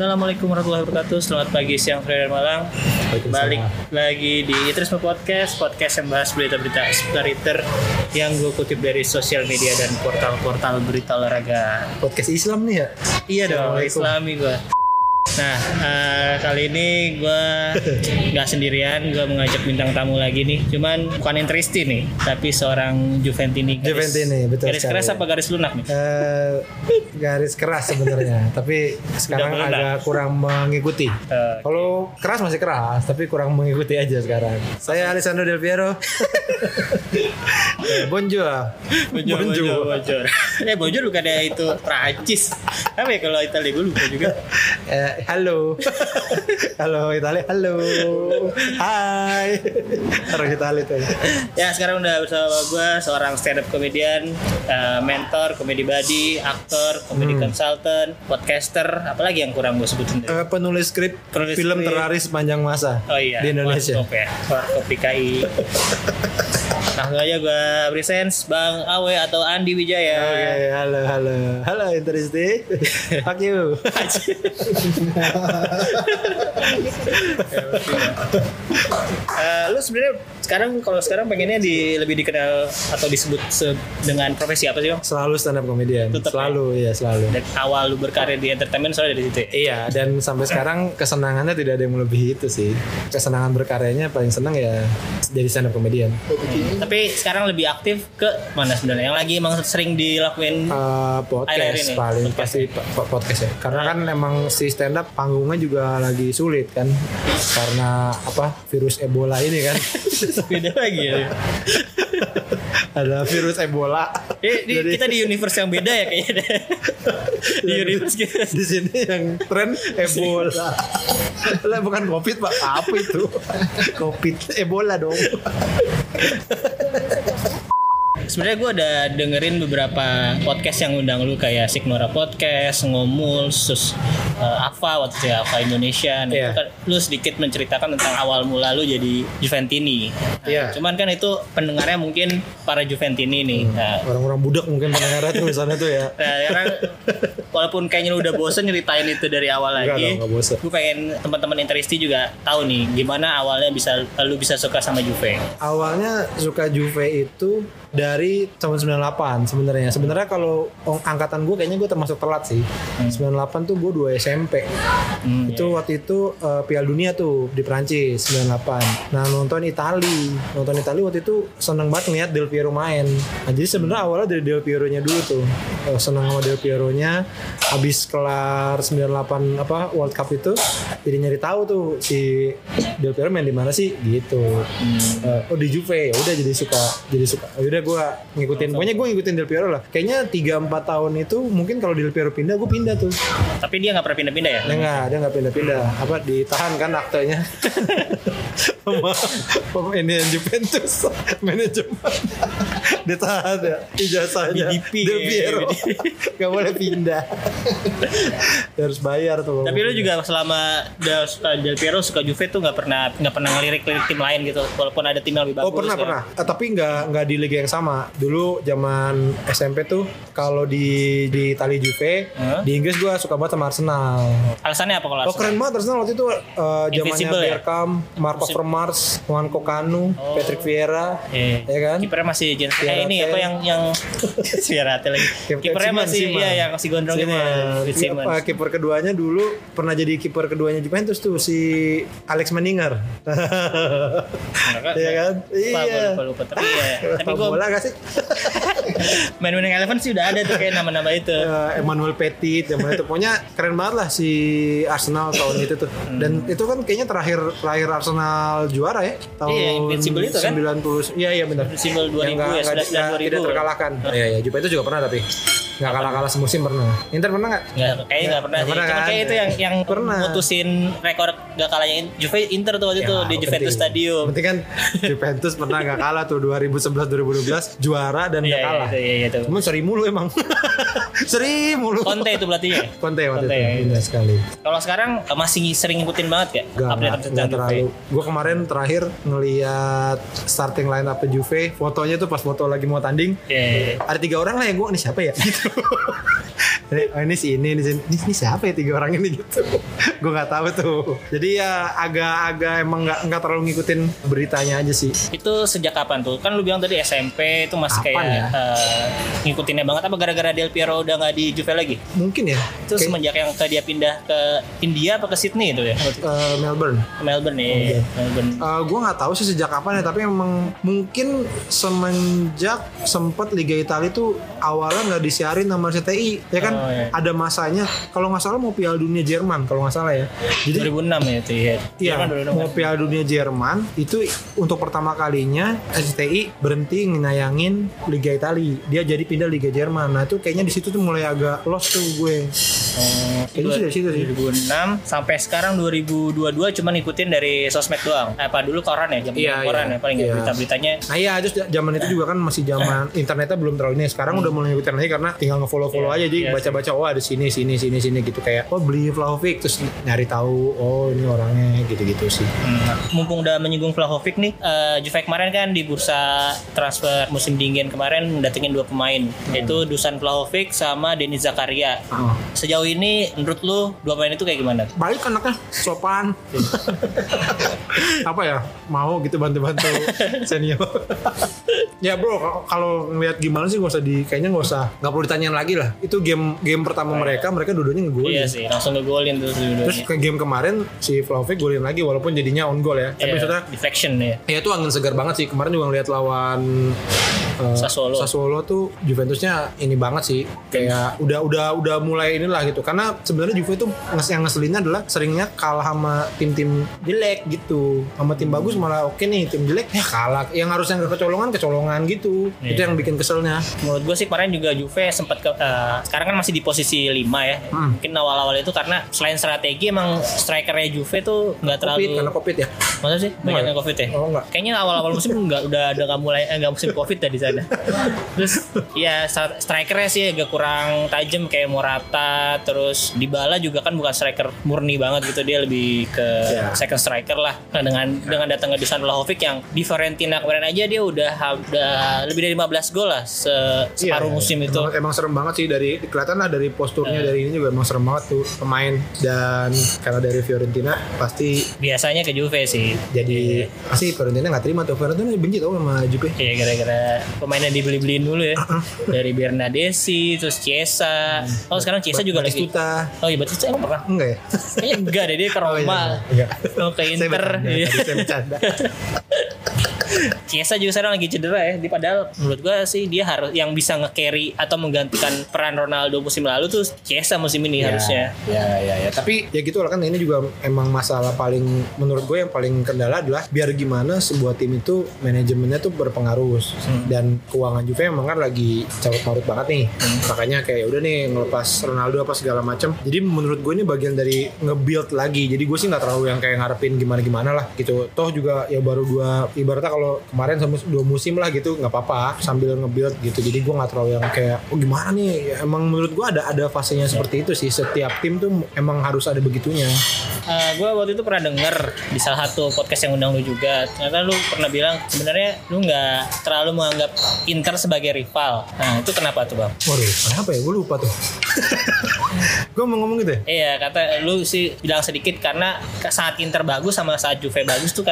Assalamualaikum warahmatullahi wabarakatuh. Selamat pagi, siang, sore, dan malam. Balik lagi di Itrisme Podcast, podcast yang bahas berita-berita seputar Iter yang gue kutip dari sosial media dan portal-portal berita olahraga. Podcast Islam nih ya? Iya dong. Islami gue. Nah, eh, kali ini gue nggak sendirian, gue mengajak bintang tamu lagi nih. Cuman bukan Intristi nih, tapi seorang Juventini. Garis- Juventini, betul Garis sekali. keras apa garis lunak nih? Eh, garis keras sebenarnya, tapi sekarang agak kurang mengikuti. Eh, Kalau keras masih keras, tapi kurang mengikuti aja sekarang. Saya Alessandro Del Piero. Bonjour. Bojor, bojor, bojor. Eh, bojor bukannya itu Prancis. Apa ya kalau Italia gue lupa juga. halo. halo Italia, halo. Hai. Orang Italia tuh. Ya, sekarang udah bersama gue seorang stand up comedian, eh, mentor, komedi buddy, aktor, komedi consultant, podcaster, apalagi yang kurang gue sebutin? Eh, penulis skrip Penulis film skrip. teraris panjang masa Oh iya, di Indonesia. Warkop ya, Warkop PKI. Langsung aja gue presents Bang Awe atau Andi Wijaya. Oke, halo, halo, halo, Interisti. Fuck you. Eh, lu sebenarnya sekarang kalau sekarang pengennya di lebih dikenal atau disebut se- dengan profesi apa sih bang? Selalu stand up comedian. Tetep ya? selalu, iya selalu. Dari awal lu berkarir di entertainment soalnya dari situ ya? Iya, dan sampai sekarang kesenangannya tidak ada yang melebihi itu sih. Kesenangan berkaryanya paling senang ya jadi stand up comedian. Tapi sekarang lebih aktif ke mana sebenarnya? Yang lagi emang sering dilakuin Akhir-akhir podcast ini, paling podcast. pasti po- po- podcast ya. Karena kan emang si stand up panggungnya juga lagi sulit kan. Karena apa? Virus Ebola ini kan. beda lagi ya. ada virus Ebola. Eh, di- Jadi- kita di universe yang beda ya kayaknya. di universe kita. di sini yang tren Ebola. Lah bukan Covid, Pak. Apa itu? Covid Ebola dong. Sebenarnya gue udah dengerin beberapa podcast yang undang lu kayak Signora Podcast, Ngomul, sus eh, Ava waktu itu ya, Ava Indonesia. Nah, itu kan lu sedikit menceritakan tentang awal mula lu jadi Juventini. Nah, Iya. Cuman kan itu pendengarnya mungkin para Juventini nih. Hmm. Nah, Orang-orang budak mungkin pendengarnya tuh di sana tuh ya. Nah, sekarang walaupun kayaknya lu udah bosen nyeritain itu dari awal Enggak lagi, dong, enggak bosen. gue pengen teman-teman Interisti juga tahu nih gimana awalnya bisa lu bisa suka sama Juve. Awalnya suka Juve itu dari tahun 98 sebenarnya. Sebenarnya kalau angkatan gue kayaknya gue termasuk telat sih. 98 tuh gue 2 SMP. Hmm, itu waktu itu eh, Piala Dunia tuh di Prancis 98. Nah nonton Itali, nonton Itali waktu itu seneng banget ngeliat Del Piero main. Nah jadi sebenarnya awalnya dari Del Piero-nya dulu tuh. Eh, seneng sama Del Piero-nya. Habis kelar 98 apa World Cup itu, jadi nyari tahu tuh si Del Piero main di mana sih gitu. Eh, oh di Juve ya udah jadi suka jadi suka. Ya Udah gue ngikutin. Pokoknya gue ngikutin Del Piero lah. Kayaknya 3-4 tahun itu mungkin kalau Del Piero pindah gue pindah tuh. Tapi dia nggak pernah pindah-pindah ya? Dia nggak, dia nggak pindah-pindah. Apa ditahan kan aktenya sama pemain Juventus manajemen ditahan ya ijazahnya BDP Del Piero nggak boleh pindah harus bayar tuh Tapi lu juga selama suka Del Piero suka Juve tuh nggak pernah nggak pernah ngelirik-lirik tim lain gitu walaupun ada tim yang lebih bagus. Oh pernah ya. pernah, Eh, tapi nggak nggak di liga yang sama. Dulu zaman SMP tuh kalau di di Itali Juve, Hah? di Inggris gua suka banget sama Arsenal. Alasannya apa kalau Oh keren banget Arsenal waktu itu uh, zamannya ya? Bergkamp, Marco Vermars, Juan Kokanu, Oh. Patrick Vieira, Iya. ya kan? Kipernya masih Jens eh Fiorate. ini apa yang yang Fiorate lagi. Kiper- Kipernya masih Siman. iya yang masih gondrong gitu ya. Iya, kiper keduanya dulu pernah jadi kiper keduanya Juventus tuh si Alex Menninger. Iya kan? Lupa, Iya. lupa, lupa, tapi iya. Tapi gue bola gak main winning eleven sih udah ada tuh kayak nama-nama itu. Eh, Emmanuel Petit zaman itu pokoknya keren banget lah si Arsenal tahun itu tuh dan itu kan kayaknya terakhir terakhir Arsenal juara ya tahun Iya, Invincible itu kan? 90 iya iya benar Invincible 2000 Yang nggak- ya, nggak- 11 dan nggak- 2000. tidak terkalahkan iya iya Juventus juga pernah tapi nggak kalah kalah semusim pernah Inter pernah nggak Nggak, kayaknya nggak pernah Nggak sih. pernah Cuma kan? kayak itu yang yang Pernah. mutusin rekor gak kalahnya Juve Inter tuh waktu itu Ya, di Juventus penting. Stadium. Penting kan Juventus pernah nggak kalah tuh 2011 2012 juara dan nggak Iya, iya, kalah. itu, iya, itu. Cuman seri mulu emang. seri mulu. Conte itu pelatihnya. Conte waktu Conte, itu. ya, Indah sekali. Kalau sekarang eh, masih sering ngikutin banget ya Gak, update gak, update gak terlalu. Gue kemarin terakhir ngeliat starting line up Juve, fotonya tuh pas foto lagi mau tanding, Iya, iya, iya. ada tiga orang lah yang gue nih siapa ya gitu. Ini, oh, ini si ini ini, ini, ini siapa ya tiga orang ini gitu gue nggak tahu tuh jadi ya agak-agak emang nggak nggak terlalu ngikutin beritanya aja sih Itu sejak kapan tuh? Kan lu bilang tadi SMP itu masih Kapan kayak ya? eh, ngikutinnya banget apa gara-gara Del Piero udah nggak di Juve lagi? mungkin ya Itu Kayak, semenjak yang ke dia pindah ke India apa ke Sydney itu ya? eh, Melbourne Melbourne nih. Oke. Melbourne. gue nggak tahu sih sejak kapan ya tapi emang mungkin semenjak sempet Liga Italia tuh awalnya nggak disiarin sama RCTI ya kan Oh, iya. ada masanya kalau nggak salah mau Piala Dunia Jerman kalau nggak salah ya jadi 2006 ya itu ya. Iya, 2006 mau? Piala Dunia Jerman itu untuk pertama kalinya SCTI berhenti nayangin Liga Italia. Dia jadi pindah Liga Jerman. Nah, itu kayaknya di situ tuh mulai agak lost tuh gue. Oh, Kayaknya sih dari situ sih. 2006 sampai sekarang 2022 cuma ngikutin dari sosmed doang. Eh, apa dulu koran ya? Zaman Iya, koran iya. ya paling Iya. berita-beritanya. Nah iya, terus zaman itu juga kan masih zaman internetnya belum terlalu ini. Sekarang udah mulai ngikutin lagi karena tinggal nge-follow-follow Iya, aja. Jadi iya baca-baca, oh ada sini, sini, sini, sini gitu. Kayak, oh beli Vlahovic. Terus nyari tahu, oh ini orangnya gitu-gitu sih. Hmm. Mumpung udah menyinggung Vlahovic nih, eh, Juve kemarin kan di bursa transfer musim dingin kemarin datengin dua pemain, yaitu Dusan Vlahovic sama Denis Zakaria. Oh. Sejauh ini menurut lu dua pemain itu kayak gimana? baik anaknya sopan apa ya mau gitu bantu-bantu senior ya bro kalau- ngeliat gimana sih gak usah di kayaknya nggak usah nggak perlu ditanyain lagi lah itu game game pertama mereka mereka dua-duanya ngegolin. Iya sih, langsung ngegolin terus dua-duanya. ke game kemarin si Vlahovic golin lagi walaupun jadinya on goal ya. Tapi Iya, maksudnya deflection ya. ya itu angin segar banget sih. Kemarin juga ngeliat lawan eh, Sassuolo. Sassuolo tuh Juventusnya ini banget sih. Kayak udah udah udah mulai inilah gitu. Karena sebenarnya Juve tuh nges yang ngeselinnya adalah seringnya kalah sama tim-tim jelek gitu. Sama tim bagus malah oke nih tim jelek. Ya kalah. Yang harusnya nggak kecolongan kecolongan gitu. Iya. itu yang bikin keselnya. Menurut gue sih kemarin juga Juve sempat ke eh, sekarang kan masih di posisi 5 ya. Hmm. Mungkin awal-awal itu karena selain strategi emang strikernya Juve tuh nggak terlalu covid karena covid ya Masa sih? Banyak covid ya? Oh, enggak. Kayaknya awal-awal musim nggak udah ada nggak mulai eh, nggak musim covid dah di sana. terus ya stri- strikernya sih agak kurang tajam kayak Morata, terus Dybala juga kan bukan striker murni banget gitu dia lebih ke Ya. second striker lah. Nah, dengan dengan datangnya Dusan Vlahovic yang di Fiorentina kemarin aja dia udah udah lebih dari 15 gol lah se separuh Iya, musim itu. emang, emang serem banget sih dari kelihatan lah dari posturnya dari ini juga emang serem banget tuh pemain. Dan karena dari Fiorentina pasti Biasanya ke Juve sih. jadi pasti Fiorentina nggak terima tuh. Fiorentina benci tau sama Juve. Iya gara-gara pemainnya dibeli-beliin dulu ya. Dari Bernadesi terus Chiesa. Oh sekarang Chiesa juga lagi. Batistuta. oh iya Batista emang pernah? Enggak ya? Kayaknya enggak deh dia ke Oh, iya, Roma. enggak. oh, ke Saya Inter. bercanda, Iya. saya bercanda. Chiesa juga sekarang lagi cedera ya. Di padahal menurut gua sih dia harus yang bisa nge-carry atau menggantikan peran Ronaldo musim lalu tuh Chiesa musim ini harusnya. ya ya ya tapi ya gitu lah kan ini juga emang masalah paling menurut gue yang paling kendala adalah biar gimana sebuah tim itu manajemennya tuh berpengaruh Hmm. dan keuangan Juve emang kan lagi carut marut banget nih Hmm. makanya kayak udah nih ngelepas Ronaldo apa segala macam jadi menurut gue ini bagian dari nge-build lagi jadi gue sih nggak terlalu yang kayak ngarepin gimana gimana lah gitu toh juga ya baru dua ibaratnya kalau kemarin sama dua musim lah gitu nggak apa-apa sambil nge-build gitu. Jadi gue nggak terlalu yang kayak oh gimana nih? Ya, emang menurut gue ada ada fasenya seperti itu sih. Setiap tim tuh emang harus ada begitunya. Eh, gua waktu itu pernah denger di salah satu podcast yang undang lu juga. Ternyata lu pernah bilang sebenarnya lu nggak terlalu menganggap Inter sebagai rival. Nah itu kenapa tuh bang? waduh kenapa ya? Gue lupa tuh gue mau ngomong gitu ya Iya kata lu sih bilang sedikit karena saat Inter bagus sama saat Juve bagus tuh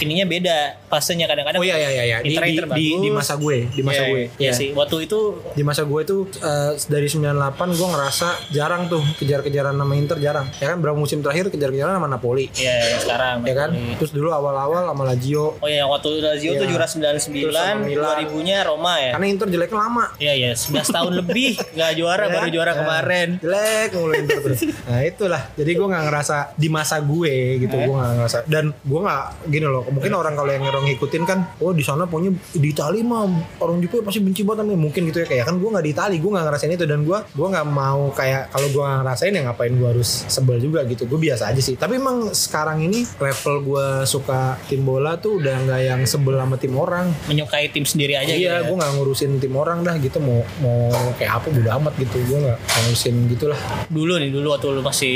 ininya beda fasenya kadang-kadang. oh iya iya iya iya. di, Inter di, Inter di, bagus. di masa gue di masa Iya, gue Iya sih. Waktu itu di masa gue tuh eh, dari 98 gue ngerasa jarang tuh kejar-kejaran sama Inter jarang ya kan berapa musim terakhir kejar-kejaran sama Napoli ya yang sekarang. ya kan Napoli. terus dulu awal-awal sama Lazio Oh iya waktu Lazio tuh Iya. juara Terus 99, sama Milan. 2000-nya Roma ya. karena Inter jeleknya lama Iya iya 11 tahun lebih nggak juara baru juara Nah, kemarin. jelek mulu terus. Nah itulah. Jadi gue nggak ngerasa di masa gue gitu gue nggak ngerasa. Dan gue nggak gini loh mungkin orang kalau yang orang ngikutin kan oh di sana punya di Itali mah orang Juve pasti benci banget sama mungkin gitu ya kayak kan gue nggak di Itali gue nggak ngerasain itu. Dan gue gue nggak mau kayak kalau gue nggak ngerasain ya ngapain gue harus sebel juga gitu. Gue biasa aja sih. Tapi emang sekarang ini level gue suka tim bola tuh udah nggak yang sebel sama tim orang. Menyukai tim sendiri aja gitu. iya ya. gue nggak ngurusin tim orang dah gitu. Mau mau kayak apa udah amat gitu. Gue nggak musim gitulah. Dulu nih dulu waktu lu masih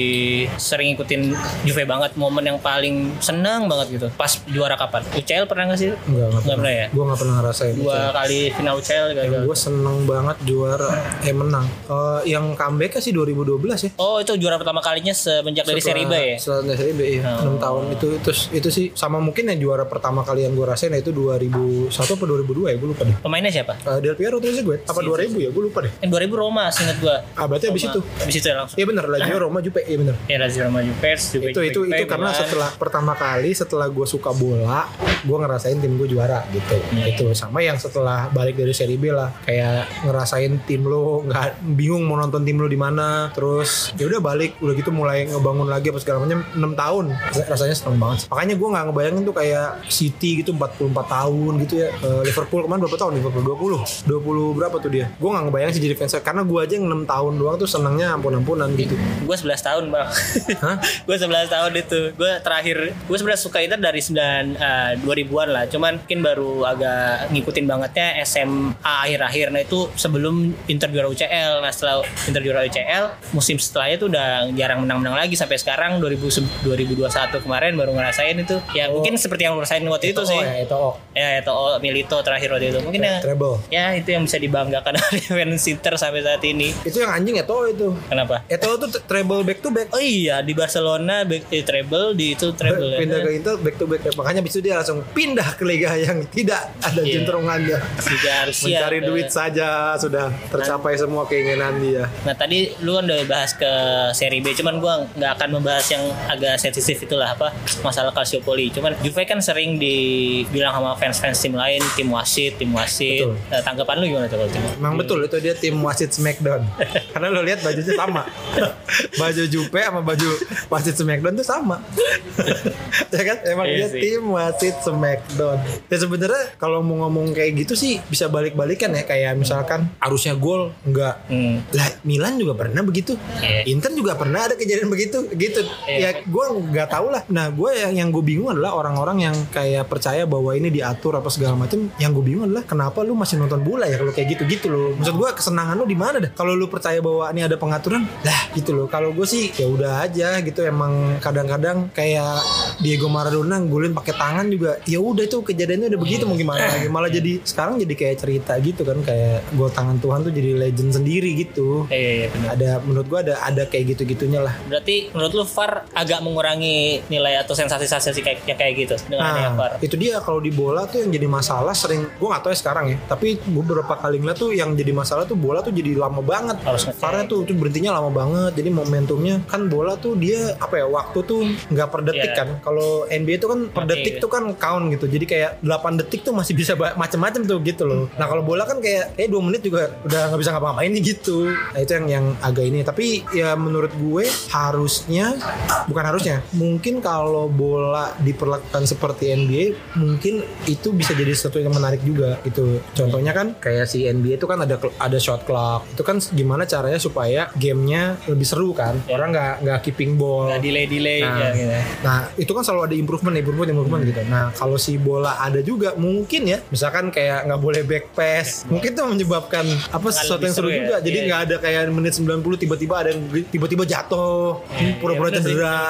sering ikutin Juve banget momen yang paling seneng banget gitu pas juara kapan? UCL pernah gak sih? Enggak enggak Nggak pernah ya? gue nggak pernah ngerasain dua kali final UCL gagal. gue seneng banget juara eh menang. Eh, yang comeback sih 2012 ya. Oh itu juara pertama kalinya semenjak dari Serie B ya? Setelah dari Serie B ya. Oh. 6 tahun. Itu itu itu sih sama mungkin yang juara pertama kali yang gue rasain itu 2001 apa 2002 ya? Gue lupa deh. pemainnya siapa? Eh, Del Piero terus gue. Apa 2000 ya? Gue lupa deh. yang 2000 Roma seinget gua Ah berarti abis itu. Abis itu ya langsung. Iya bener Lazio Roma Juve iya bener. ya Lazio Roma Juve Juve itu itu itu karena setelah pertama kali setelah gue suka bola gue ngerasain tim gue juara gitu. Iya. itu sama yang setelah balik dari seri B lah. Kayak ngerasain tim lo nggak bingung mau nonton tim lo di mana. Terus ya udah balik udah gitu mulai ngebangun lagi apa segala macam 6 tahun. Rasanya seneng banget makanya gue nggak ngebayangin tuh kayak City gitu 44 tahun gitu ya. Eh, Liverpool kemarin berapa tahun? Liverpool 20 20 berapa tuh dia? Gue nggak ngebayangin sih jadi fans. Karena gue aja yang 6 tahun doang tuh senangnya ampun-ampunan gitu. gue 11 tahun bang. Hah? gue 11 tahun itu. Gue terakhir gue sebenarnya suka Inter dari 9 eh, 2000-an lah. Cuman mungkin baru agak ngikutin bangetnya SMA akhir-akhir. Nah itu sebelum Inter juara UCL nah setelah Inter juara UCL musim setelahnya tuh udah jarang menang-menang lagi sampai sekarang. 2000, 2021 kemarin baru ngerasain itu. Ya Oh. mungkin seperti yang lu rasain waktu itu, Oh, sih. ya, itu oh. ya itu oh, Milito terakhir waktu itu. Mungkin ya treble. ya itu yang bisa dibanggakan oleh fans Inter sampai saat ini. Itu yang anjing Eto'o itu kenapa Eto'o tuh treble back to back Oh iya di Barcelona back eh, treble di itu treble ya. pindah ke Inter back to back makanya abis itu dia langsung pindah ke liga yang tidak ada juntrungannya Juga harus siap, mencari ya. duit saja sudah tercapai semua keinginan dia Nah tadi lu kan udah bahas ke seri B, cuman gua nggak akan membahas yang agak sensitif itulah apa masalah Calciopoli. Cuman Juve kan sering dibilang sama fans-fans tim lain, tim wasit, tim wasit. Betul. Nah, tanggapan lu gimana tuh? Emang betul itu dia tim wasit Smackdown karena lo lihat bajunya sama. Baju Jupe sama baju wasit Smackdown tuh sama. Ya kan? Emang Iya dia sih. tim wasit Smackdown. Ya sebenarnya kalau mau ngomong kayak gitu sih bisa balik-balikan ya. Kayak misalkan harusnya gol enggak. Hmm. lah Milan juga pernah begitu. Iya. Inter juga pernah ada kejadian begitu gitu. Iya. ya gue nggak tahu lah. Nah gue yang yang gue bingung adalah orang-orang yang kayak percaya bahwa ini diatur apa segala macam yang gue bingung adalah kenapa lu masih nonton bola ya kalau kayak gitu gitu loh. Maksud gue kesenangan lu di mana dah? Kalau lu percaya bahwa ini ada pengaturan lah gitu loh kalau gue sih ya udah aja gitu emang kadang-kadang kayak Diego Maradona golin pakai tangan juga ya udah itu kejadiannya udah begitu mau gimana lagi malah jadi sekarang jadi kayak cerita gitu kan kayak gol tangan Tuhan tuh jadi legend sendiri gitu Iya, iya benar. ada menurut gua ada ada kayak gitu-gitunya lah. Berarti menurut lu VAR agak mengurangi nilai atau sensasi-sensasi kayak yang kayak gitu dengan Nah, VAR. itu dia kalau di bola tuh yang jadi masalah sering gua nggak tahu ya sekarang ya, tapi beberapa kali ngeliat tuh yang jadi masalah tuh bola tuh jadi lama banget. Harus Karena tuh itu berhentinya lama banget. Jadi momentumnya kan bola tuh dia apa ya waktu tuh nggak per detik Iya. kan. Kalau NBA tuh kan per Mati detik tuh kan count gitu. Jadi kayak 8 detik tuh masih bisa macem-macem tuh gitu loh. Nah kalau bola kan kayak kayak dua menit juga udah nggak bisa ngapa-ngapain nih gitu. Nah itu yang yang agak ini. Tapi ya menurut gue harusnya bukan harusnya. Mungkin kalau bola diperlakukan seperti NBA, mungkin itu bisa jadi sesuatu yang menarik juga gitu. Contohnya kan kayak si NBA itu kan ada ada shot clock. Itu kan gimana caranya supaya gamenya lebih seru kan. Orang nggak nggak keeping ball. Nggak delay-delay Nah, ya gitu. Nah itu kan selalu ada improvement, improvement, improvement gitu. Nah kalau si bola ada juga mungkin ya, misalkan kayak nggak boleh back pass, mungkin itu menyebabkan apa Nggak sesuatu yang seru ya? juga. Jadi Iya, nggak ada kayak menit 90 tiba-tiba ada yang tiba-tiba jatuh, pura-pura Iya, bener sih, cedera,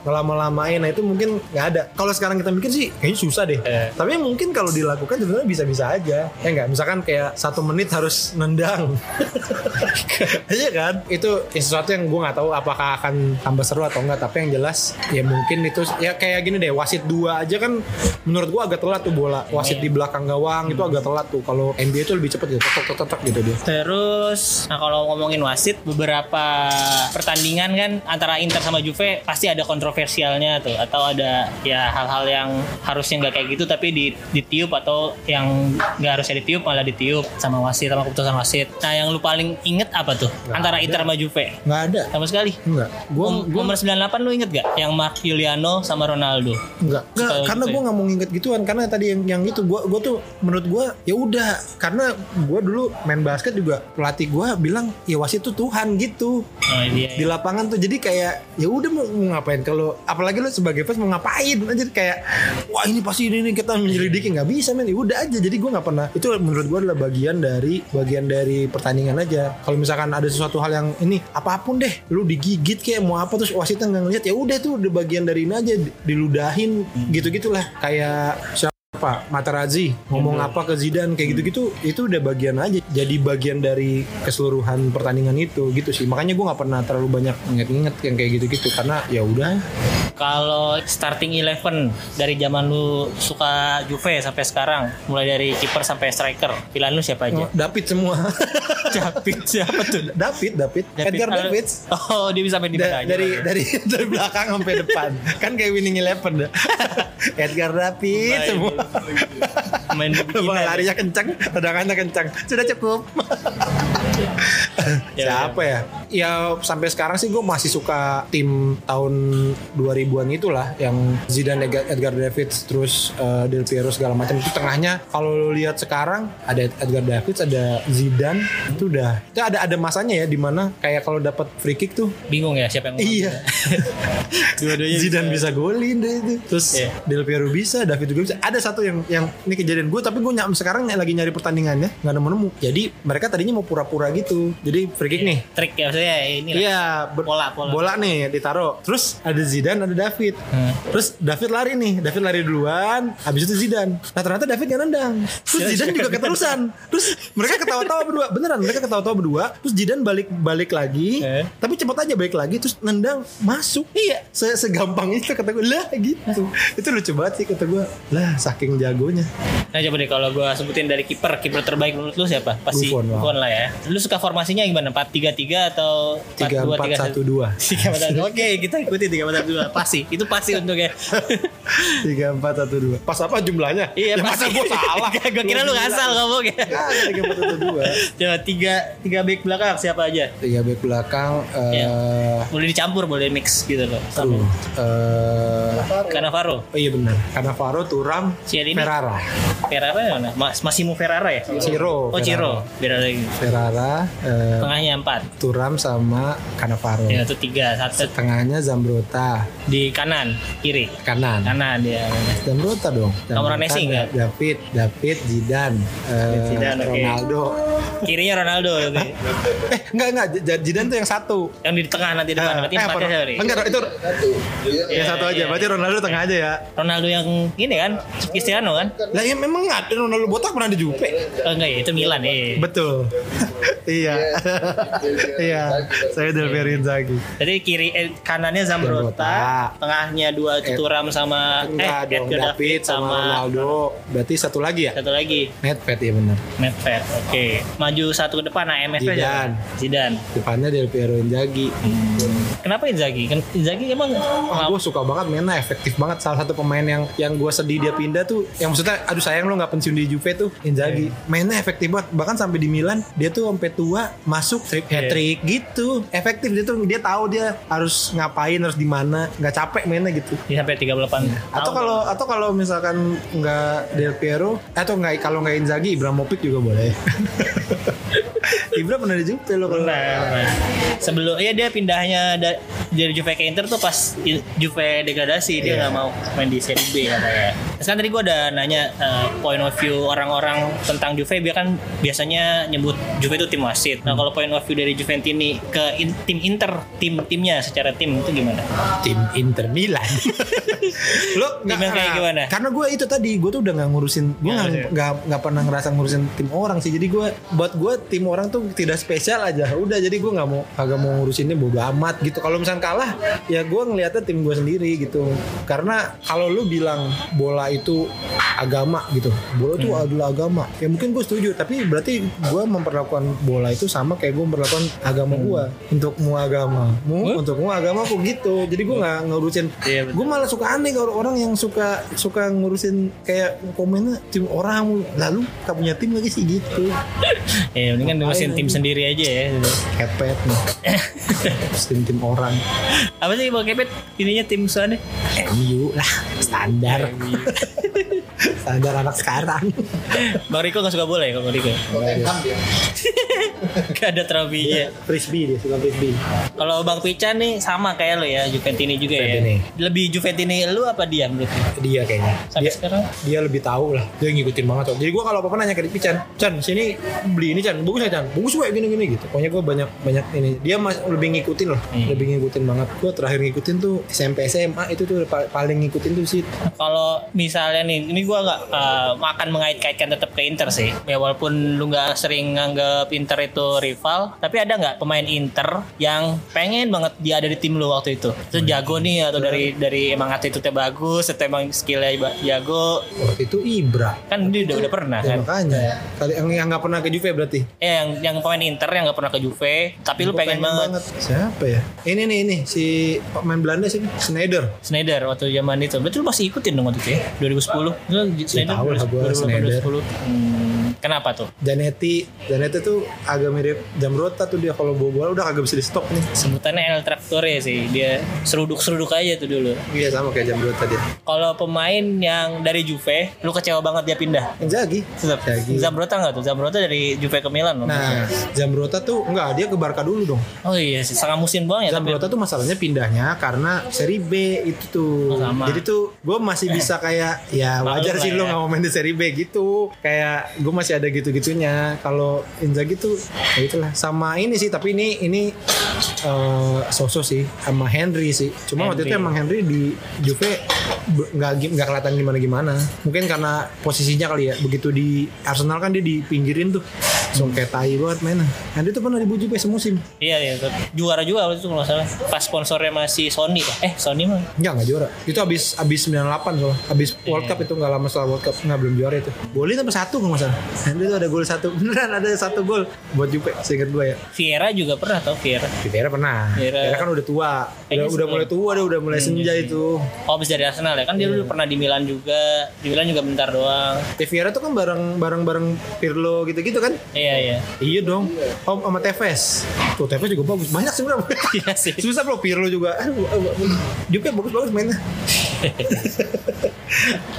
ngelama-lamain. Nah itu mungkin nggak ada. Kalau sekarang kita mikir sih kayaknya susah deh. Iya. Tapi mungkin kalau dilakukan sebenarnya bisa-bisa aja. Ya nggak, misalkan kayak satu menit harus nendang. Iya kan? Itu ya sesuatu yang gue nggak tahu apakah akan tambah seru atau enggak. Tapi yang jelas ya mungkin itu ya kayak gini deh. Wasit dua aja kan menurut gue agak telat tuh bola. Wasit di belakang gawang itu agak telat tuh. Kalau NBA itu lebih cepet gitu. Tok tok gitu dia. Terus, nah kalau ngomongin wasit, beberapa pertandingan kan antara Inter sama Juve pasti ada kontroversialnya tuh, atau ada ya hal-hal yang harusnya nggak kayak gitu tapi di, ditiup atau yang nggak harusnya ditiup malah ditiup sama wasit sama keputusan wasit. Nah yang lu paling inget apa tuh Nggak antara ada. Inter sama Juve? Nggak ada. Sama sekali. Enggak. Gua, gue nomor 98 lu inget gak? Yang Mark Giuliano sama Ronaldo. Enggak, enggak karena gue nggak mau nginget gituan karena tadi yang yang itu gue gue tuh menurut gue ya udah karena gue dulu main basket juga pelatih gue bilang ya wasit tuh Tuhan gitu Oh iya. di lapangan tuh jadi kayak ya udah mau, mau ngapain kalau apalagi lo sebagai fans mau ngapain aja kayak wah ini pasti ini, ini kita menyelidiki nggak bisa men ya udah aja jadi gue nggak pernah itu menurut gue adalah bagian dari bagian dari pertandingan aja kalau misalkan ada sesuatu hal yang ini apa pun deh lu digigit kayak mau apa terus wasitnya nggak ngeliat ya udah tuh udah bagian dari ini aja diludahin gitu gitulah kayak siapa Materazzi ngomong apa ke Zidane kayak gitu-gitu itu udah bagian aja jadi bagian dari keseluruhan pertandingan itu gitu sih. Makanya gue nggak pernah terlalu banyak inget-inget yang kayak gitu-gitu karena ya udah. Kalau starting eleven dari zaman lu suka Juve sampai sekarang, mulai dari kiper sampai striker, pilihan lu siapa aja? David semua. David siapa tuh? David David, Edgar David Oh, dia bisa main di Da- mana aja. dari dari dari belakang sampai depan. Kan kayak winning eleven. Edgar David semua main. Wah, larinya kencang tendangannya kencang sudah cukup. Ya, siapa ya ya sampai sekarang sih gue masih suka tim tahun 2000-an itulah yang Zidane Edgar, Edgar David terus eh, Del Piero segala macam itu tengahnya kalau lo lihat sekarang ada Edgar David ada Zidane itu udah itu ada ada masanya ya di mana kayak kalau dapat free kick tuh Bingung ya siapa yang Iya. Dua-duanya Zidane bisa golin deh itu. Terus Iya. Del Piero bisa, David juga bisa. Ada satu yang yang ini kejadian gue tapi gue nyam sekarang lagi nyari pertandingannya nggak nemu nemu. Jadi mereka tadinya mau pura-pura gitu. Jadi free kick nih. Trik ya maksudnya ini lah. Iya, Pola, pola. bola nih ditaruh. Terus ada Zidane, ada David. Hmm. Terus David lari nih, David lari duluan, habis itu Zidane. Nah ternyata David gak nendang. Terus Iya, Zidane iya. juga keterusan. Terus mereka ketawa-tawa berdua, beneran mereka ketawa-tawa berdua. Terus Zidane balik balik lagi, Eh. tapi cepet aja balik lagi, terus nendang masuk. Iya, se segampang itu kata gue lah gitu. itu lucu banget sih kata gue. Lah saking jagonya. Nah coba deh kalau gue sebutin dari kiper, kiper terbaik menurut lu siapa? Pasti Buffon lah. Buffon lah ya. Lu suka formasinya gimana? 4-3-3 atau 3412. 3 Oke, kita ikuti 3 4 2. Pasti. Itu pasti untuk ya. Tiga empat satu dua. Pas apa jumlahnya? Iya, ya, masa gue salah. gue kira lu ngasal ngomong ya. Tiga empat satu dua. Coba tiga tiga back belakang siapa aja? Tiga back belakang. Iya. eh Boleh dicampur, boleh mix gitu loh. Sama. eh, Cannavaro, oh iya benar. Cannavaro, Turam, Cielini. Ferrara, Ferrara mana? Mas Massimo Ferrara ya? Ciro, Oh Ciro, beda lagi. Ferrara, eh, Tengahnya empat. Turam sama Cannavaro. Ya itu tiga, satu Tengahnya Zambrota, di kanan, kiri. kanan. Kanan dia. Zambrota dong. Nomor Messi nggak? David, David, Zidane, eh, Zidane, oke. Ronaldo. Kirinya Ronaldo nanti. Eh enggak enggak, J- Zidane tuh yang satu. Yang di tengah nanti depan. Eh, Berarti eh, empatnya siapa nih? Enggak, itu Iya, yang satu aja. iya, Berarti Ronaldo tengah aja ya. Ronaldo yang ini kan, Cristiano kan? Lah ya memang nggak ada Ronaldo botak pernah di Juve. Oh enggak ya, itu Milan ya. Betul. iya. iya. Saya Del Piero Inzaghi. Jadi kiri eh, kanannya Zambrota, tengahnya dua Turam sama Enggak eh dong, Edgar David sama Ronaldo. Berarti satu lagi ya? satu lagi Nedved ya benar. Medved. Oke. Maju satu ke depan nah AMF Zidane. aja. Zidane. Depannya Del Piero Inzaghi. Kenapa Inzaghi? Kan Inzaghi emang Wah, gue suka banget mainnya efektif banget. Salah satu pemain yang yang gue sedih dia pindah tuh, yang maksudnya, aduh sayang lo nggak pensiun di Juve tuh, Inzaghi. Mainnya efektif banget. Bahkan sampai di Milan, dia tuh sampai tua masuk hat trick gitu. Efektif dia tuh dia tahu dia harus ngapain, harus di mana, nggak capek mainnya gitu. dia sampai 38 Atau tahun. kalau atau kalau misalkan nggak Del Piero, atau nggak kalau nggak Inzaghi, Ibrahimovic juga boleh. Ibra pernah di Juve loh Pernah, pernah. Sebelum ya dia pindahnya da- dari Juve ke Inter tuh pas Juve degradasi dia Iya. nggak mau main di Serie B katanya. Terus kan tadi gue ada nanya uh, point of view orang-orang tentang Juve dia kan biasanya nyebut Juve itu tim wasit. Nah kalau point of view dari Juventini ke in- tim Inter tim timnya secara tim itu gimana? tim Inter Milan. lo Tim yang kayak gimana? Karena gue itu tadi gue tuh udah nggak ngurusin, gue Nggak nggak ngurusin. nggak nggak pernah ngerasa ngurusin tim orang sih. Jadi gue buat gue tim orang tuh tidak spesial aja. Udah jadi gue nggak mau agak mau ngurusinnya bodo amat gitu. Kalau misalnya kalah ya gue ngelihatnya tim gue sendiri gitu. Karena kalau lu bilang bola itu agama gitu, bola itu Hmm. adalah agama. Ya mungkin gue setuju. Tapi berarti gue memperlakukan bola itu sama kayak gue memperlakukan agama gue. Untukmu agamamu, Hmm? untukmu agamaku gitu. Jadi gue nggak ngurusin Iya, betul. gue malah suka aneh kalau orang yang suka suka ngurusin kayak komennya tim orang lalu tak punya tim lagi sih gitu Ya mendingan ngurusin tim sendiri aja ya. kepet nih tim tim orang Apa sih Bang Kepet? Ininya tim soalnya? MU lah standar standar anak sekarang Bang Riko gak suka bola ya Bang Riko? Tottenham dia. Gak ada trofinya. frisbee dia suka frisbee Kalau Bang Pican nih sama kayak lo ya, Juventini juga Juventini. ya. Lebih Juventini lu apa dia menurut lu? dia kayaknya Sampai dia, sekarang? dia lebih tahu lah dia ngikutin banget jadi gue kalau apa apa nanya ke Chan Chan sini beli ini Chan bagus ya Chan bagus gue gini gini gitu pokoknya gue banyak banyak ini dia mas lebih ngikutin loh Hmm. lebih ngikutin banget gue terakhir ngikutin tuh SMP SMA itu tuh pa- paling ngikutin tuh sih Kalau misalnya nih, ini gua nggak eh, akan mengait-kaitkan tetap ke Inter sih. Ya walaupun lu nggak sering nganggap Inter itu rival, tapi ada nggak pemain Inter yang pengen banget dia ada di tim lu waktu itu? Itu jago nih atau dari dari emang attitude-nya bagus atau emang skillnya jago? waktu itu Ibra Kan dia udah udah pernah ya, kan? makanya kali yang yang nggak pernah ke Juve berarti Eh yang yang pemain Inter yang nggak pernah ke Juve, tapi lu Gua pengen, banget. siapa ya ini nih ini si pemain Belanda sih Schneider Schneider waktu zaman itu. Berarti lu masih ikutin dong waktu itu ya? 2010. Lu Schneider tahu lah gua 2008, Schneider. 2010. Hmm, kenapa tuh? Janetti Janetti tuh agak mirip Jamrota tuh dia kalau bawa bola udah kagak bisa di stop nih Sebutannya El Traktore sih. Dia seruduk-seruduk aja tuh dulu. iya sama kayak Jamrota dia Kalau pemain yang dari Juve, lu kecewa banget dia pindah. Inzaghi Tetap. Inzaghi. Zambrota nggak tuh? Zambrota dari Juve ke Milan loh. Nah, Zambrota tuh enggak, dia ke Barca dulu dong. Oh iya sih, setengah musim doang ya tapi. Zambrota tuh masalahnya pindahnya karena seri B itu tuh. Oh, sama. Jadi tuh gue masih bisa kayak ya wajar sih ya. lo nggak mau main di seri B gitu. Kayak gue masih ada gitu-gitunya. Kalau Inzaghi tuh ya itulah sama ini sih tapi ini ini eh Soso sih sama Henry sih. Cuma waktu Henry. itu emang Henry di Juve nggak nggak kelihatan gimana-gimana. Mungkin karena posisinya kali ya. Begitu di Arsenal kan dia dipinggirin tuh. Langsung kayak tai banget mainnya. Henry tuh pernah di Juve semusim. Iya iya, tuh. juara juga waktu itu kalau nggak salah. Pas sponsornya masih Sony. Eh Sony mah. Enggak, enggak juara. Itu abis abis 98 soalnya. Abis World Iya. Cup itu enggak lama setelah World Cup. Enggak belum juara itu. Golin sampai satu kalau nggak salah. Henry itu ada gol satu. Beneran ada satu gol buat Juve. Seingat gue ya. Vieira juga pernah tau Vieira. Vieira pernah. Vieira kan udah tua. Udah, udah mulai tua, dia udah mulai senja itu. Oh habis dari Arsenal ya kan dia dulu pernah di Milan juga. Di Milan juga bentar doang. Ya, tuh kan bareng bareng bareng Pirlo gitu-gitu kan. Iya iya. Iya dong. Om sama Tevez. Tuh Tevez juga bagus. Banyak sebenarnya. Iya sih. Susah bro Pirlo juga. Juve bagus-bagus mainnya.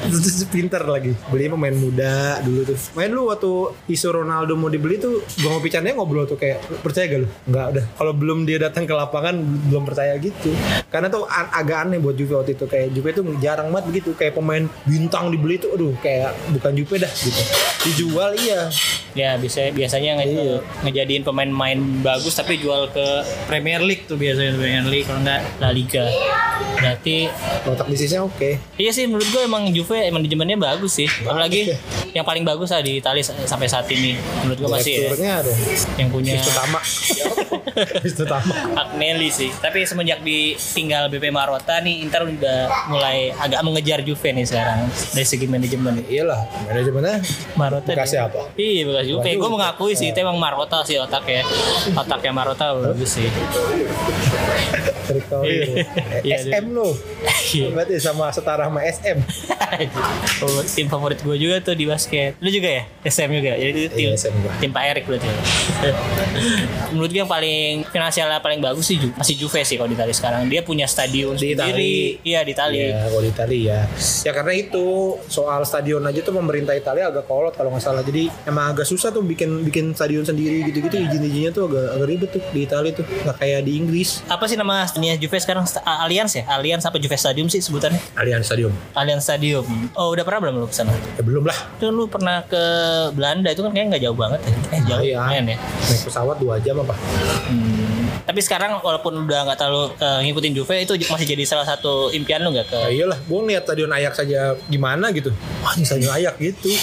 Terus pinter lagi beli pemain muda dulu tuh main lu waktu isu Ronaldo mau dibeli tuh gue mau picannya ngobrol tuh kayak percaya gak lu nggak udah kalau belum dia datang ke lapangan belum percaya gitu karena tuh agak aneh buat Juve waktu itu kayak Juve tuh jarang banget begitu kayak pemain bintang dibeli tuh aduh kayak bukan Juve dah gitu dijual iya Ya bisa biasanya nge- Iya. ngejadiin pemain-pemain bagus tapi jual ke Premier League tuh biasanya Premier League kalau enggak La Liga. Berarti otak bisnisnya oke iya sih menurut gue emang Juve manajemennya bagus sih. Apalagi ya. yang paling bagus lah di Italia sampai saat ini. Menurut gue masih ya, ada yang punya utama utama Agnelli sih. Tapi semenjak ditinggal BP Marotta nih Inter udah mulai agak mengejar Juve nih sekarang dari segi manajemen. iyalah manajemennya Marotta Bekasnya apa? Iya bekas Juve. Bekas Gue mengakui sih itu emang Marotta sih otaknya. Otaknya Marotta bagus sih. Erick Thohir Iya, SM lo Iya. berarti sama setara sama SM Oh, tim favorit gue juga tuh di basket. Lu juga ya? SM juga. Jadi tim, Iya, SM gua. tim Pak Erik berarti. Menurut gue yang paling finansialnya paling bagus sih Ju- masih Juve sih kalau di Italia sekarang. Dia punya stadion Di sendiri. Iya di Italia. Iya, kalau di Italia ya. Ya karena itu soal stadion aja tuh pemerintah Italia agak kolot kalau nggak salah. Jadi emang agak susah tuh bikin bikin stadion sendiri gitu-gitu. Izin-izinnya tuh agak agak ribet tuh di Italia tuh. Nggak kayak di Inggris. Apa sih nama stadionnya Juve sekarang? Allianz ya? Allianz apa Juve Stadium sih sebutannya? Allianz Stadium. Allianz Stadium. Oh udah pernah belum lu ke sana? Ya belum lah. Itu lu pernah ke Belanda itu kan kayaknya nggak jauh banget ya? Eh jauh Iya. lumayan ya. Naik pesawat dua jam apa? Hmm. Tapi sekarang walaupun udah nggak terlalu eh, ngikutin Juve itu masih jadi salah satu impian lu nggak ke Ya iyalah, gue ngeliat stadion Ajax saja gimana gitu. Wah ini stadion Ajax gitu.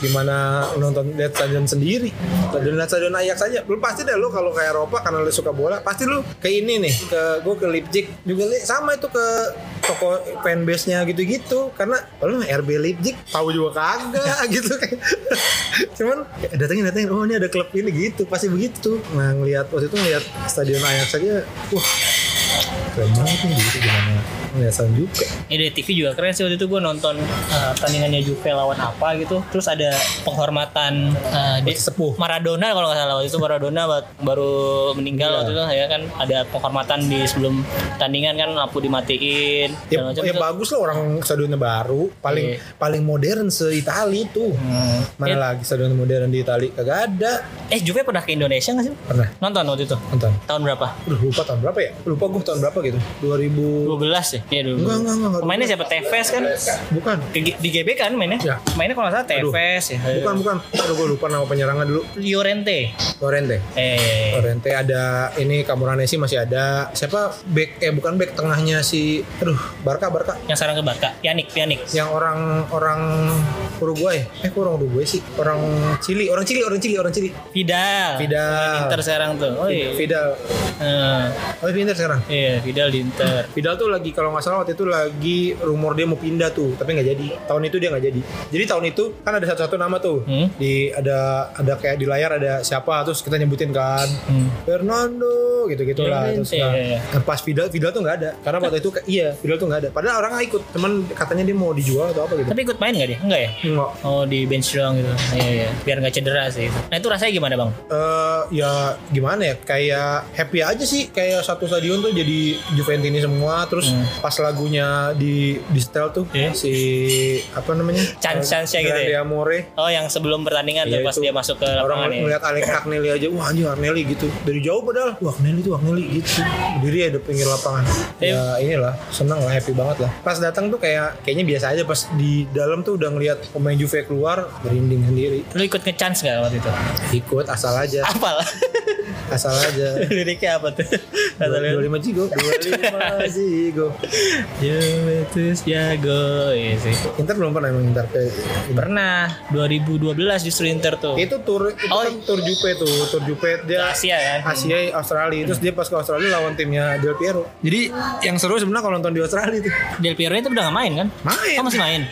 Gimana nonton lihat stadion sendiri. Stadion stadion Ajax saja. Belum pasti deh lo kalau ke Eropa karena lo suka bola, pasti lo ke ini nih, ke gue ke Leipzig juga sama itu ke toko fanbase-nya gitu-gitu karena lo RB Leipzig tahu juga kagak gitu kayak. Cuman datengin datengin oh ini ada klub ini gitu, pasti begitu. Nah, ngelihat waktu itu ngelihat stadion Ajax saja, wah keren banget nih gitu gimana Son Juve. Ya di TV juga keren sih waktu itu gue nonton uh, pertandingannya Juve lawan apa gitu. Terus ada penghormatan uh, di- Sepuh. Maradona kalau nggak salah waktu itu Maradona ba- baru meninggal Iya. waktu itu ya kan ada penghormatan di sebelum pertandingan kan lampu dimatiin Ya, macam ya itu. bagus lah orang stadionnya baru, paling Iya. paling modern se Itali tuh. Hmm. Mana Eh, lagi stadion modern di Itali? Kagak ada. eh Juve pernah ke Indonesia nggak sih? Pernah Nonton waktu itu. nonton. Tahun berapa? Lupa tahun berapa ya? Lupa gue tahun berapa gitu. 2000 12 ya? Iya dulu. Enggak, enggak, enggak. Pemainnya siapa? Tevez kan? Bukan. Di GB kan mainnya? Ya. Mainnya kalau nggak salah Tevez ya. Bukan, bukan. Aduh, gue lupa nama penyerangnya dulu. Llorente. Lorente. Eh. Lorente ada ini Camoranesi masih ada. Siapa back eh bukan back tengahnya si aduh Barca Barca Yang sekarang ke Barca. Pjanic, Pjanic. yang orang orang Uruguay. Eh kok orang Uruguay sih? Orang Chili, orang Chili, orang Chili, orang Chili. Vidal. Vidal. Inter sekarang tuh. Oh iya. Vidal. Eh, Oh, pindah sekarang. iya, Vidal di Inter. Vidal tuh lagi kalau nggak salah waktu itu lagi rumor dia mau pindah tuh, tapi nggak jadi. Tahun itu dia nggak jadi. Jadi tahun itu kan ada satu-satu nama tuh. Hmm. Di ada ada kayak di layar ada siapa terus kita nyebutin kan. Hmm. Fernando gitu-gitu lah terus nah, iya, iya. nah, pas Vidal Vidal tuh nggak ada karena waktu itu iya Vidal tuh nggak ada padahal orang nggak ikut teman katanya dia mau dijual atau apa gitu Tapi ikut main nggak dia? Enggak ya? Enggak. Oh di bench doang gitu. Iya iya. Biar nggak cedera sih. Nah itu rasanya gimana bang? Eh, ya gimana ya kayak happy aja sih kayak satu stadion tuh jadi Juventini semua terus pas lagunya di di setel tuh Hmm. Iya. si apa namanya Chance-chance-nya gitu ya? Grande Amore Oh yang sebelum pertandingan tuh Iya, pas itu. dia masuk ke lapangan orang ya. ngeliat Alex Agnelli aja wah anjing Agnelli gitu dari jauh padahal wah Agnelli tuh Agnelli gitu berdiri ya di pinggir lapangan Iya. ya inilah seneng lah happy banget lah pas datang tuh kayak kayaknya biasa aja pas di dalam tuh udah ngeliat pemain Juve keluar merinding sendiri Lu ikut nge-chance nggak waktu itu? ikut asal aja Apal? asal aja Liriknya apa tuh? Lu. 25 jigo 25 jigo Juventus jago Iya sih. Inter belum pernah emang Inter ke Pernah 2012 justru Inter tuh. itu tur itu Oh. kan tur Juve tuh tur Juve dia Asia kan. Asia Australia terus dia pas ke Australia lawan timnya Del Piero jadi yang seru sebenarnya kalau nonton di Australia tuh Del Piero itu udah gak main kan? main Oh masih main.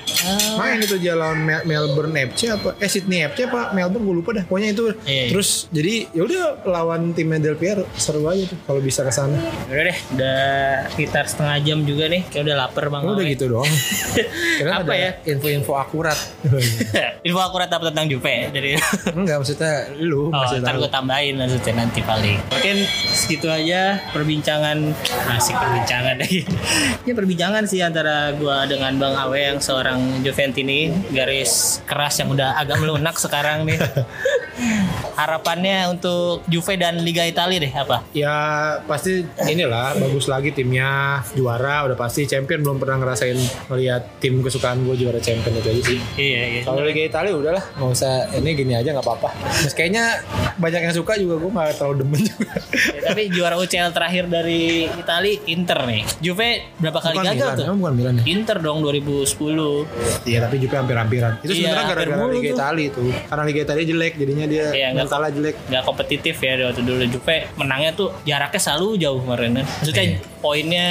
main itu dia lawan Mel- Melbourne FC apa eh Sydney FC apa Melbourne gue lupa dah pokoknya itu Iya, iya. terus jadi ya udah lawan timnya Del Piero seru aja tuh kalau bisa ke sana Udah deh, udah sekitar setengah jam juga nih. Kayak udah lapar bang. udah gitu doang Kira Apa ada ya? info-info akurat Info akurat apa tentang Juve dari enggak maksudnya lu Oh, masih ntar gue tambahin maksudnya nanti paling. Mungkin segitu aja perbincangan asik perbincangan lagi. Ini perbincangan sih antara gua dengan Bang Awe yang seorang Juventini garis keras yang udah agak melunak sekarang nih. Harapannya untuk Juve dan Liga Italia deh apa? Ya pasti inilah bagus lagi timnya juara udah pasti champion belum pernah ngerasain melihat tim kesukaan gue juara champion itu aja sih. Iya iya. Kalau Liga Italia udahlah nggak usah ini gini aja nggak apa-apa. Terus kayaknya banyak yang suka juga gue nggak terlalu demen juga. Ya, tapi juara UCL terakhir dari Italia Inter nih. Juve berapa kali bukan gagal Milan, tuh? bukan Milan ya? Inter dong 2010. Iya tapi juga hampir-hampiran. Itu Iya, sebenarnya gara-gara Liga. Italia itu. Karena Liga Italia jelek jadinya dia Iya, nggak kalah jelek. nggak kompetitif ya waktu dulu Juve menangnya tuh jaraknya selalu jauh kemarin kan. Maksudnya Iya. poinnya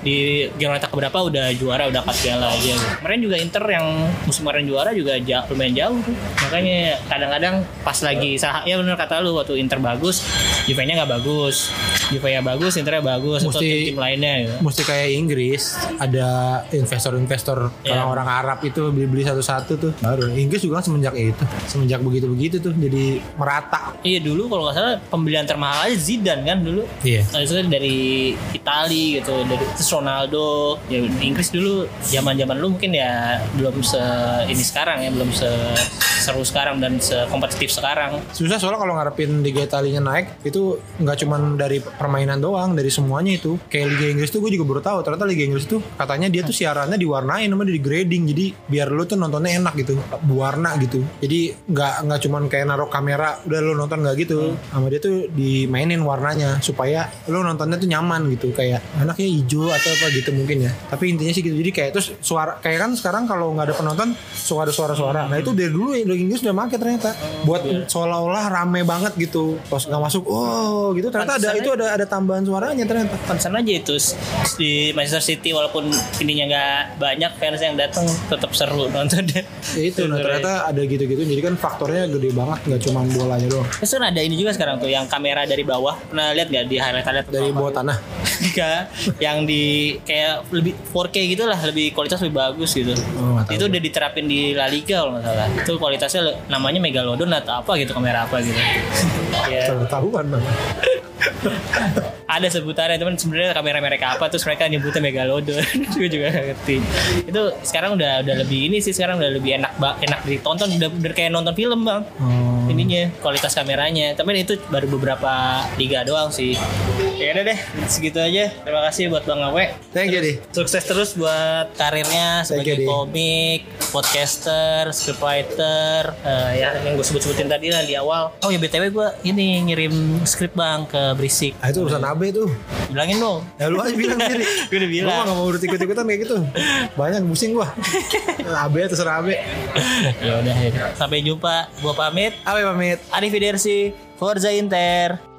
di giornata keberapa udah juara udah cut piala aja. Kemarin juga Inter yang musim kemarin juara juga jauh, lumayan jauh tuh. Makanya kadang-kadang pas lagi sah ya benar kata lu waktu Inter bagus, Juve-nya nggak bagus. Juve-nya bagus, Internya bagus atau Mesti- tim-tim lainnya gitu. Mesti kayak Inggris ada investor-investor Iya. orang-orang Arab itu beli-beli satu-satu tuh. Baru Inggris juga kan semenjak itu, semenjak begitu-begitu tuh jadi merata. Iya dulu kalau nggak salah pembelian termahal aja Zidane kan dulu. Iya. Nah, itu dari Itali gitu, dari terus Ronaldo. Ya Inggris dulu zaman-zaman lu mungkin ya belum se ini sekarang ya, belum se seru sekarang dan sekompetitif sekarang. Susah soalnya kalau ngarepin Liga Italinya naik itu nggak cuman dari permainan doang, dari semuanya itu. Kayak Liga Inggris tuh gue juga baru tahu ternyata Liga Inggris tuh katanya dia tuh siarannya diwarnain sama di grading jadi biar lu tuh nontonnya enak gitu, berwarna gitu. Jadi nggak nggak cuman kayak naruh kamera udah lu nonton nggak gitu. Sama dia tuh dimainin warnanya supaya lu nontonnya tuh nyaman gitu kayak anaknya hijau atau apa gitu mungkin ya. Tapi intinya sih gitu. Jadi kayak terus suara kayak kan sekarang kalau nggak ada penonton suka ada suara-suara. Nah itu dari dulu ya Inggris udah make ternyata buat seolah-olah rame banget gitu. Pas nggak masuk, oh gitu ternyata ada Pantesan itu ada ada tambahan suaranya ternyata. Concern aja itu di Manchester City walaupun ininya nggak banyak fans yang datang tetap seru nontonnya. Ya itu, nah ternyata ada gitu-gitu. Jadi kan faktornya gede banget. Nggak Gak cuma bolanya doang. Terus kan ada ini juga sekarang tuh yang kamera dari bawah. Pernah lihat gak di highlight highlight Dari bawah tanah. Enggak, yang di kayak lebih 4K gitu lah, lebih kualitas lebih bagus gitu. Oh, nggak tahu. itu udah diterapin di La Liga kalau nggak salah. Itu kualitasnya namanya Megalodon atau apa gitu kamera apa gitu. ya, Tahuan bang. ada sebutannya teman sebenarnya kamera mereka apa terus mereka nyebutnya Megalodon. Gue juga nggak ngerti. Itu sekarang udah udah lebih ini sih sekarang udah lebih enak enak ditonton udah, udah kayak nonton film bang. Oh. Ininya kualitas kameranya tapi itu baru beberapa liga doang sih ya udah deh segitu aja terima kasih buat bang Awe Thank you, Di. sukses terus buat karirnya sebagai you, komik podcaster scriptwriter eh, ya yang gue sebut-sebutin tadi lah di awal oh ya btw gue ini ngirim skrip bang ke berisik Ah itu urusan AB tuh. bilangin dong Ya lu aja bilang sendiri. gue udah bilang mah gak mau ikut-ikutan kayak gitu. Banyak pusing gua. AB terserah AB. ya udah ya. sampai jumpa gue pamit AB pamit. Arrivederci Forza Inter